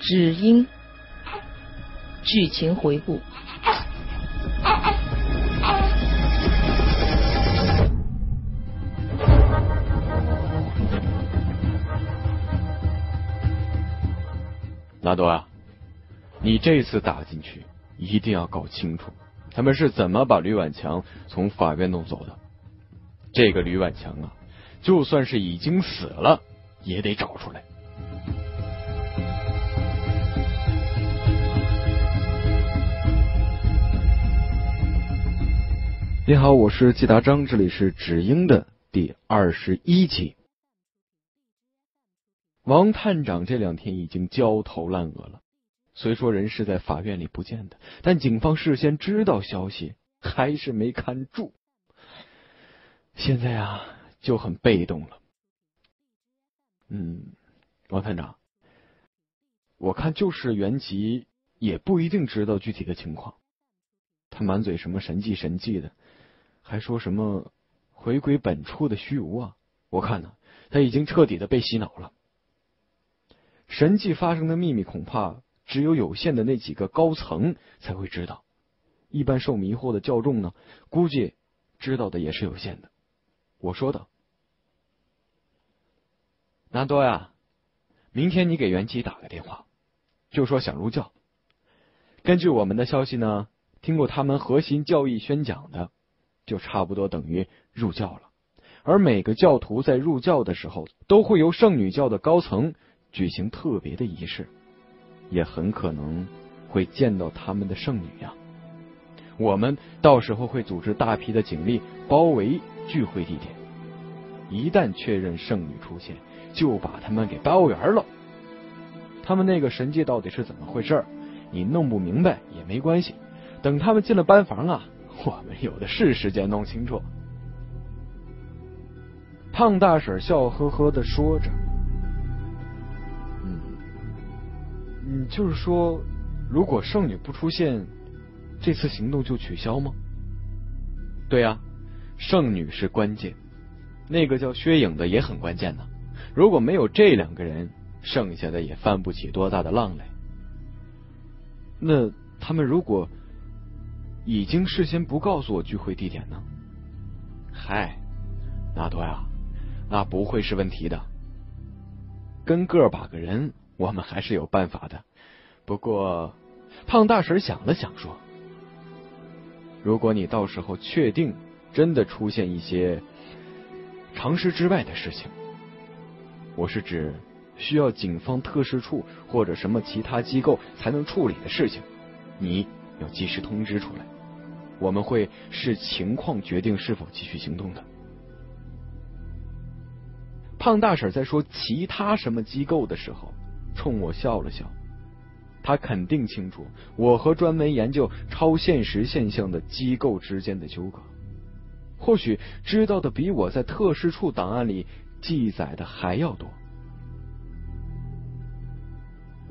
只因剧情回顾。纳多啊，你这次打进去一定要搞清楚，他们是怎么把吕婉强从法院弄走的。这个吕婉强啊，就算是已经死了，也得找出来。你好，我是季达章，这里是只英的第二十一集。王探长这两天已经焦头烂额了。虽说人是在法院里不见的，但警方事先知道消息，还是没看住。现在啊，就很被动了。嗯，王探长，我看就是袁吉也不一定知道具体的情况。他满嘴什么神迹神迹的，还说什么回归本初的虚无啊！我看呢，他已经彻底的被洗脑了。神迹发生的秘密，恐怕只有有限的那几个高层才会知道。一般受迷惑的教众呢，估计知道的也是有限的。我说道：“南多呀，明天你给袁吉打个电话，就说想入教。根据我们的消息呢，听过他们核心教义宣讲的，就差不多等于入教了。而每个教徒在入教的时候，都会由圣女教的高层。”举行特别的仪式，也很可能会见到他们的圣女呀。我们到时候会组织大批的警力包围聚会地点，一旦确认圣女出现，就把他们给包圆了。他们那个神界到底是怎么回事？你弄不明白也没关系，等他们进了班房啊，我们有的是时间弄清楚。胖大婶笑呵呵的说着。嗯，你就是说，如果圣女不出现，这次行动就取消吗？对呀，圣女是关键，那个叫薛影的也很关键呢。如果没有这两个人，剩下的也翻不起多大的浪来。那他们如果已经事先不告诉我聚会地点呢？嗨，纳多呀，那不会是问题的。跟个把个人。我们还是有办法的，不过胖大婶想了想说：“如果你到时候确定真的出现一些常识之外的事情，我是指需要警方特事处或者什么其他机构才能处理的事情，你要及时通知出来，我们会视情况决定是否继续行动的。”胖大婶在说其他什么机构的时候。冲我笑了笑，他肯定清楚我和专门研究超现实现象的机构之间的纠葛，或许知道的比我在特事处档案里记载的还要多。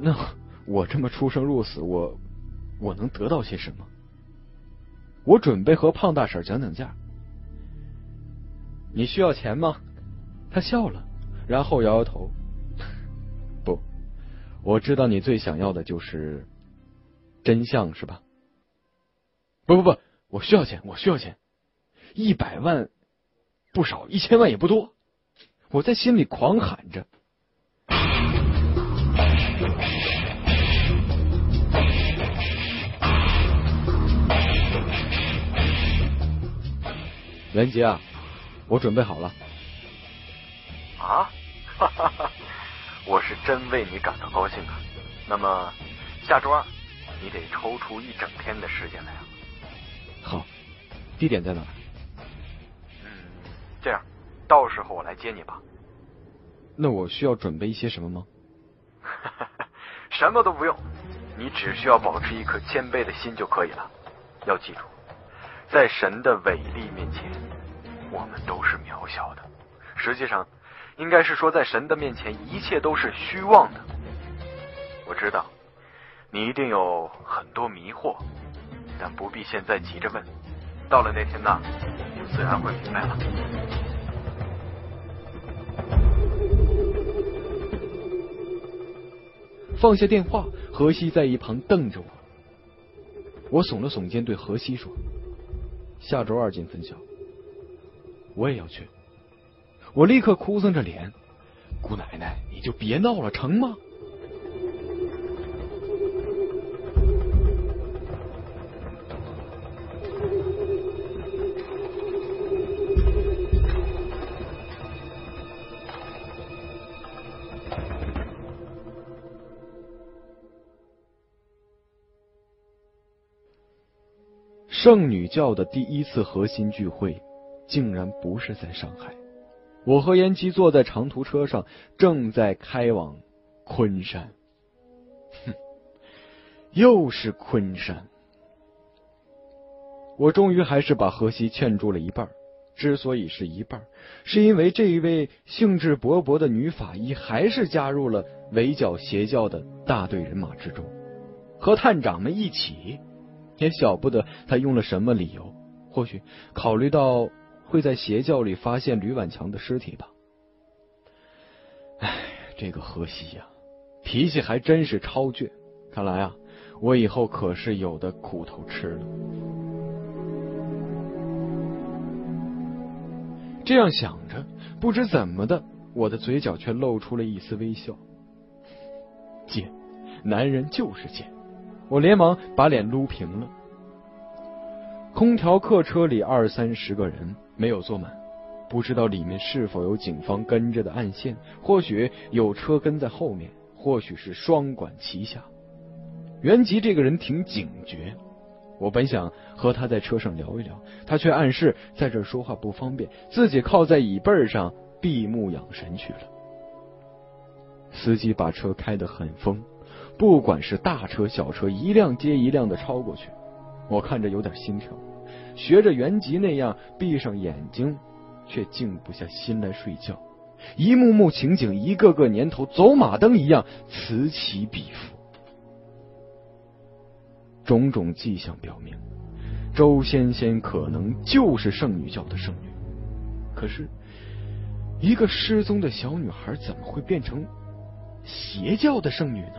那我这么出生入死，我我能得到些什么？我准备和胖大婶讲讲价。你需要钱吗？他笑了，然后摇摇头。不我知道你最想要的就是真相，是吧？不不不，我需要钱，我需要钱，一百万不少，一千万也不多。我在心里狂喊着。袁杰啊，我准备好了。啊？哈哈哈。我是真为你感到高兴啊！那么下周二你得抽出一整天的时间来啊。好，地点在哪？嗯，这样，到时候我来接你吧。那我需要准备一些什么吗？什么都不用，你只需要保持一颗谦卑的心就可以了。要记住，在神的伟力面前，我们都是渺小的。实际上。应该是说，在神的面前，一切都是虚妄的。我知道，你一定有很多迷惑，但不必现在急着问。到了那天呢，你自然会明白了。放下电话，何西在一旁瞪着我。我耸了耸肩，对何西说：“下周二进分校，我也要去。”我立刻哭丧着脸：“姑奶奶，你就别闹了，成吗？”圣女教的第一次核心聚会，竟然不是在上海。我和延吉坐在长途车上，正在开往昆山。哼，又是昆山。我终于还是把荷西劝住了一半。之所以是一半，是因为这一位兴致勃勃的女法医还是加入了围剿邪教的大队人马之中，和探长们一起。也晓不得他用了什么理由，或许考虑到会在邪教里发现吕婉强的尸体吧。唉，这个荷西呀，脾气还真是超倔。看来啊，我以后可是有的苦头吃了。这样想着，不知怎么的，我的嘴角却露出了一丝微笑。贱，男人就是贱。我连忙把脸撸平了。空调客车里二三十个人没有坐满，不知道里面是否有警方跟着的暗线，或许有车跟在后面，或许是双管齐下。袁吉这个人挺警觉，我本想和他在车上聊一聊，他却暗示在这说话不方便，自己靠在椅背上闭目养神去了。司机把车开得很疯。不管是大车小车，一辆接一辆的超过去，我看着有点心跳，学着原吉那样闭上眼睛，却静不下心来睡觉。一幕幕情景，一个个年头，走马灯一样此起彼伏。种种迹象表明，周仙仙可能就是圣女教的圣女。可是，一个失踪的小女孩怎么会变成邪教的圣女呢？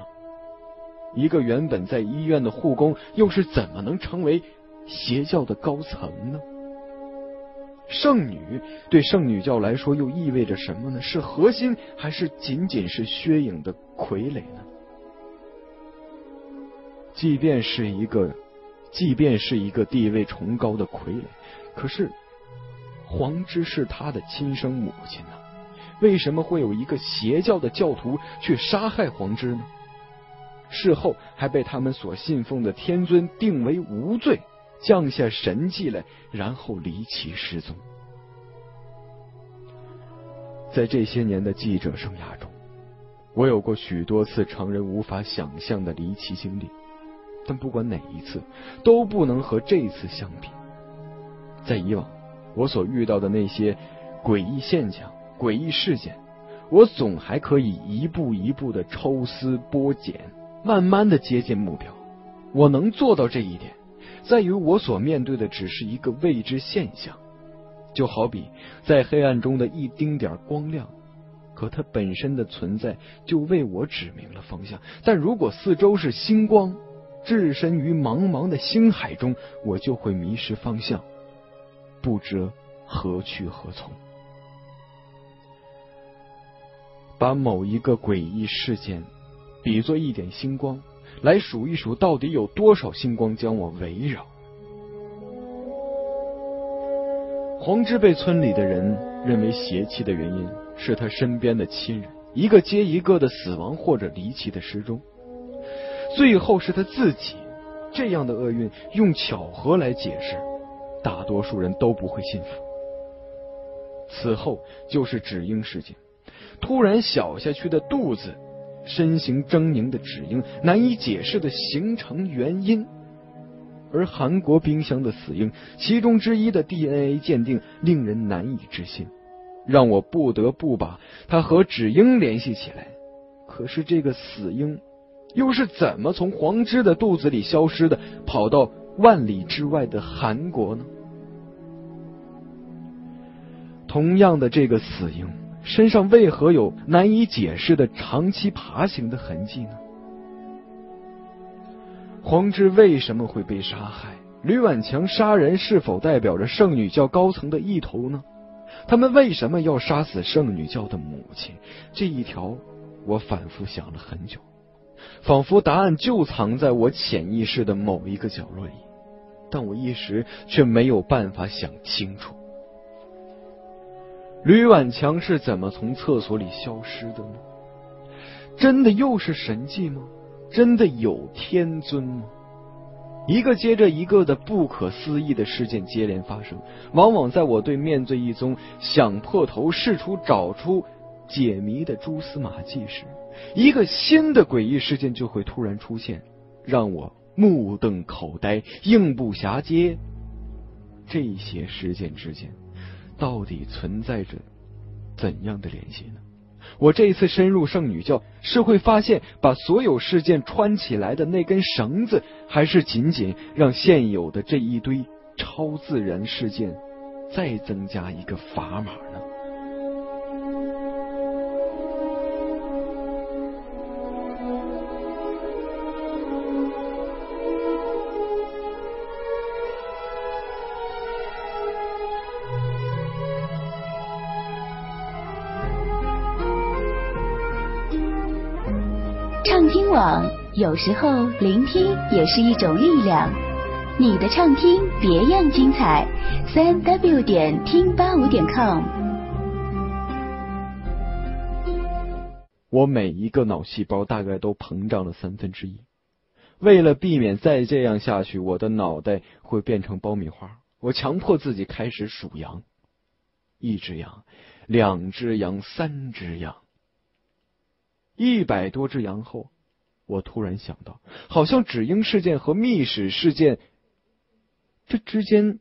一个原本在医院的护工，又是怎么能成为邪教的高层呢？圣女对圣女教来说又意味着什么呢？是核心，还是仅仅是薛影的傀儡呢？即便是一个，即便是一个地位崇高的傀儡，可是黄芝是他的亲生母亲呢？为什么会有一个邪教的教徒去杀害黄芝呢？事后还被他们所信奉的天尊定为无罪，降下神迹来，然后离奇失踪。在这些年的记者生涯中，我有过许多次常人无法想象的离奇经历，但不管哪一次，都不能和这次相比。在以往，我所遇到的那些诡异现象、诡异事件，我总还可以一步一步的抽丝剥茧。慢慢的接近目标，我能做到这一点，在于我所面对的只是一个未知现象，就好比在黑暗中的一丁点光亮，可它本身的存在就为我指明了方向。但如果四周是星光，置身于茫茫的星海中，我就会迷失方向，不知何去何从。把某一个诡异事件。比作一点星光，来数一数到底有多少星光将我围绕。黄之被村里的人认为邪气的原因是他身边的亲人一个接一个的死亡或者离奇的失踪，最后是他自己。这样的厄运用巧合来解释，大多数人都不会信服。此后就是芷英事件，突然小下去的肚子。身形狰狞的芷英难以解释的形成原因，而韩国冰箱的死因其中之一的 DNA 鉴定令人难以置信，让我不得不把他和芷英联系起来。可是这个死婴又是怎么从黄芝的肚子里消失的，跑到万里之外的韩国呢？同样的，这个死婴。身上为何有难以解释的长期爬行的痕迹呢？黄之为什么会被杀害？吕婉强杀人是否代表着圣女教高层的意图呢？他们为什么要杀死圣女教的母亲？这一条，我反复想了很久，仿佛答案就藏在我潜意识的某一个角落里，但我一时却没有办法想清楚。吕婉强是怎么从厕所里消失的呢？真的又是神迹吗？真的有天尊吗？一个接着一个的不可思议的事件接连发生，往往在我对面对一宗想破头、试图找出解谜的蛛丝马迹时，一个新的诡异事件就会突然出现，让我目瞪口呆、应不暇接。这些事件之间到底存在着怎样的联系呢？我这一次深入圣女教，是会发现把所有事件穿起来的那根绳子，还是仅仅让现有的这一堆超自然事件再增加一个砝码呢？有时候聆听也是一种力量。你的畅听别样精彩，三 w 点听八五点 com。我每一个脑细胞大概都膨胀了三分之一。为了避免再这样下去，我的脑袋会变成爆米花，我强迫自己开始数羊：一只羊，两只羊，三只羊。一百多只羊后，我突然想到，好像指英事件和密史事件这之间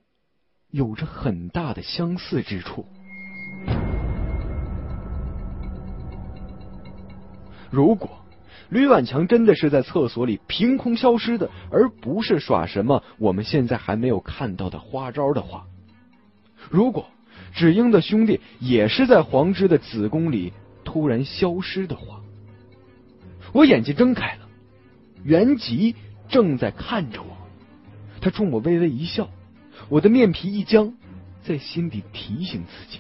有着很大的相似之处。如果吕婉强真的是在厕所里凭空消失的，而不是耍什么我们现在还没有看到的花招的话，如果芷英的兄弟也是在黄之的子宫里突然消失的话，我眼睛睁开了，袁吉正在看着我，他冲我微微一笑，我的面皮一僵，在心底提醒自己，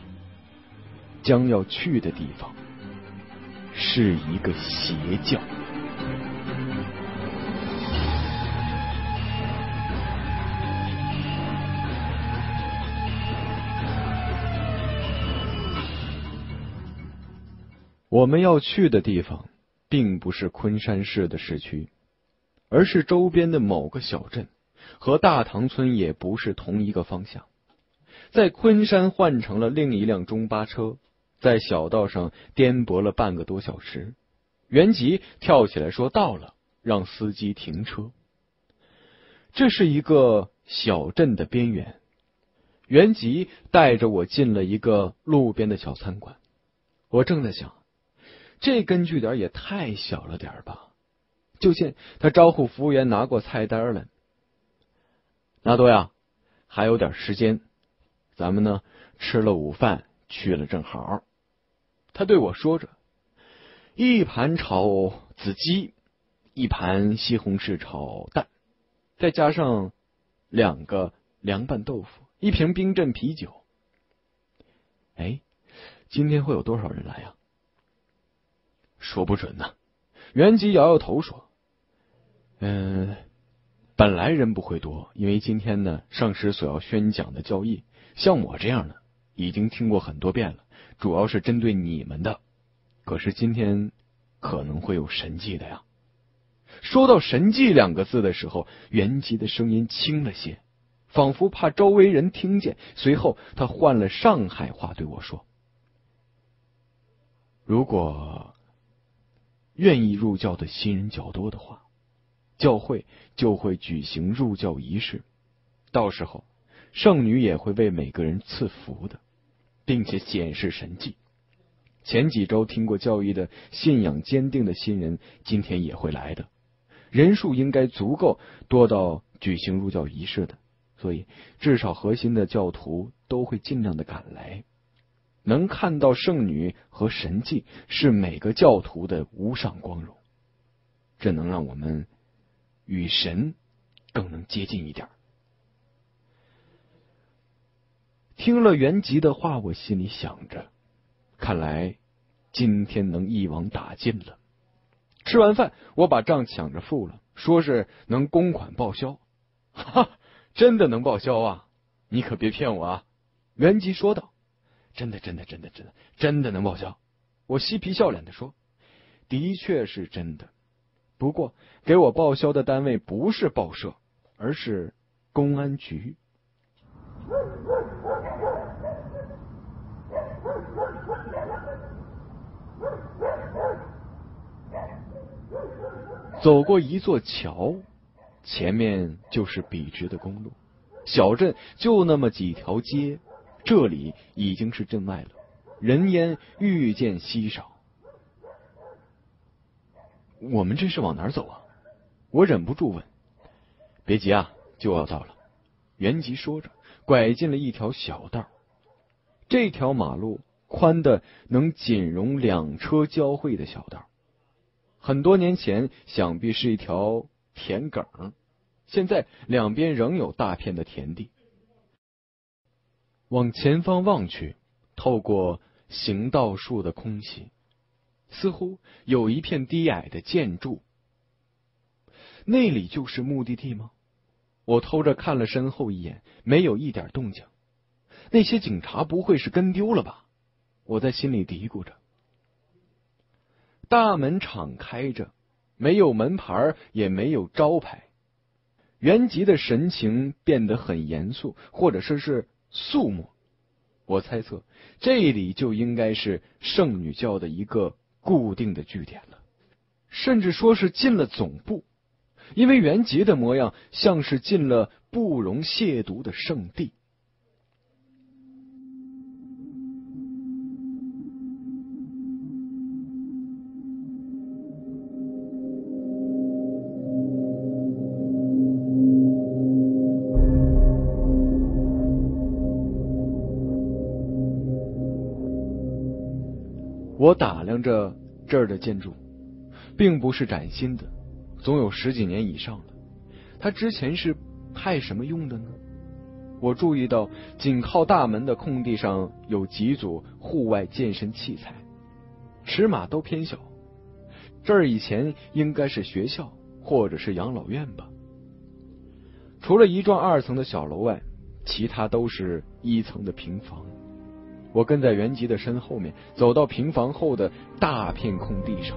将要去的地方是一个邪教。我们要去的地方。并不是昆山市的市区，而是周边的某个小镇，和大塘村也不是同一个方向。在昆山换乘了另一辆中巴车，在小道上颠簸了半个多小时。袁吉跳起来说：“到了，让司机停车。”这是一个小镇的边缘。袁吉带着我进了一个路边的小餐馆。我正在想。这根据点也太小了点吧！就见他招呼服务员拿过菜单来。纳多呀，还有点时间，咱们呢吃了午饭去了正好。他对我说着，一盘炒子鸡，一盘西红柿炒蛋，再加上两个凉拌豆腐，一瓶冰镇啤酒。哎，今天会有多少人来呀？说不准呢，袁吉摇摇头说：“嗯，本来人不会多，因为今天呢，上师所要宣讲的教义，像我这样的已经听过很多遍了，主要是针对你们的。可是今天可能会有神迹的呀。”说到“神迹”两个字的时候，袁吉的声音轻了些，仿佛怕周围人听见。随后，他换了上海话对我说：“如果……”愿意入教的新人较多的话，教会就会举行入教仪式，到时候圣女也会为每个人赐福的，并且显示神迹。前几周听过教义的信仰坚定的新人，今天也会来的，人数应该足够多到举行入教仪式的，所以至少核心的教徒都会尽量的赶来。能看到圣女和神迹，是每个教徒的无上光荣。这能让我们与神更能接近一点。听了袁吉的话，我心里想着，看来今天能一网打尽了。吃完饭，我把账抢着付了，说是能公款报销。哈，真的能报销啊！你可别骗我啊！袁吉说道：“真的，真的，真的，真的，真的能报销。”我嬉皮笑脸的说：“的确是真的，不过给我报销的单位不是报社，而是公安局。”走过一座桥，前面就是笔直的公路。小镇就那么几条街，这里已经是镇外了，人烟愈见稀少。我们这是往哪儿走啊？我忍不住问。别急啊，就要到了。袁吉说着，拐进了一条小道。这条马路宽的能仅容两车交汇的小道。很多年前，想必是一条田埂，现在两边仍有大片的田地。往前方望去，透过行道树的空隙，似乎有一片低矮的建筑。那里就是目的地吗？我偷着看了身后一眼，没有一点动静。那些警察不会是跟丢了吧？我在心里嘀咕着。大门敞开着，没有门牌，也没有招牌。袁吉的神情变得很严肃，或者说是肃穆。我猜测，这里就应该是圣女教的一个固定的据点了，甚至说是进了总部，因为袁吉的模样像是进了不容亵渎的圣地。我打量着这儿的建筑，并不是崭新的，总有十几年以上了。它之前是派什么用的呢？我注意到紧靠大门的空地上有几组户外健身器材，尺码都偏小。这儿以前应该是学校或者是养老院吧？除了一幢二层的小楼外，其他都是一层的平房。我跟在袁吉的身后面，走到平房后的大片空地上。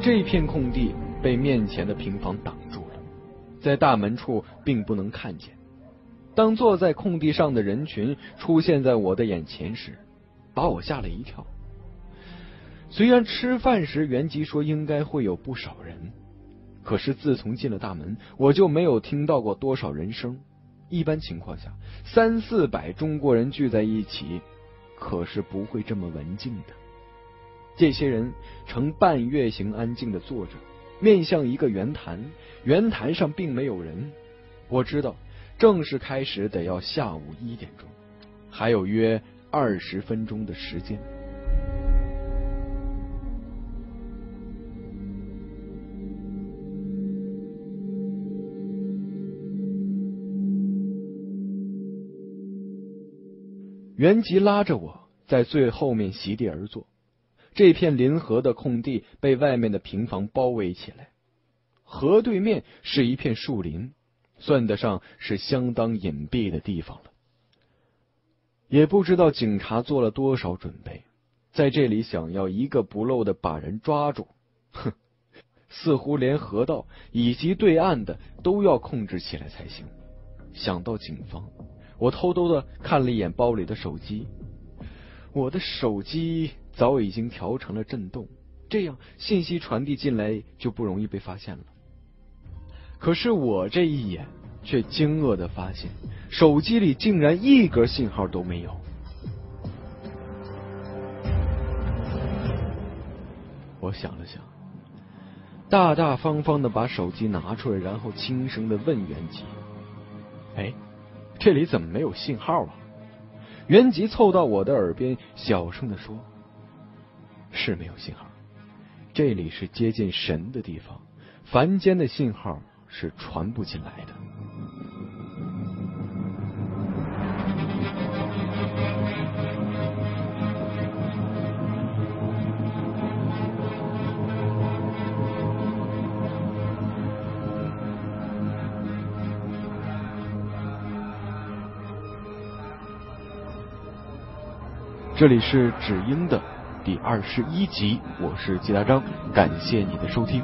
这片空地被面前的平房挡住了，在大门处并不能看见。当坐在空地上的人群出现在我的眼前时，把我吓了一跳。虽然吃饭时袁吉说应该会有不少人。可是自从进了大门，我就没有听到过多少人声。一般情况下，三四百中国人聚在一起，可是不会这么文静的。这些人呈半月形安静的坐着，面向一个圆坛，圆坛上并没有人。我知道正式开始得要下午一点钟，还有约二十分钟的时间。袁吉拉着我在最后面席地而坐，这片临河的空地被外面的平房包围起来，河对面是一片树林，算得上是相当隐蔽的地方了。也不知道警察做了多少准备，在这里想要一个不漏的把人抓住，哼，似乎连河道以及对岸的都要控制起来才行。想到警方。我偷偷的看了一眼包里的手机，我的手机早已经调成了震动，这样信息传递进来就不容易被发现了。可是我这一眼却惊愕的发现，手机里竟然一格信号都没有。我想了想，大大方方的把手机拿出来，然后轻声的问袁吉：“哎。”这里怎么没有信号啊？袁吉凑到我的耳边，小声的说：“是没有信号。这里是接近神的地方，凡间的信号是传不进来的。这里是止英的第二十一集，我是季大章，感谢你的收听。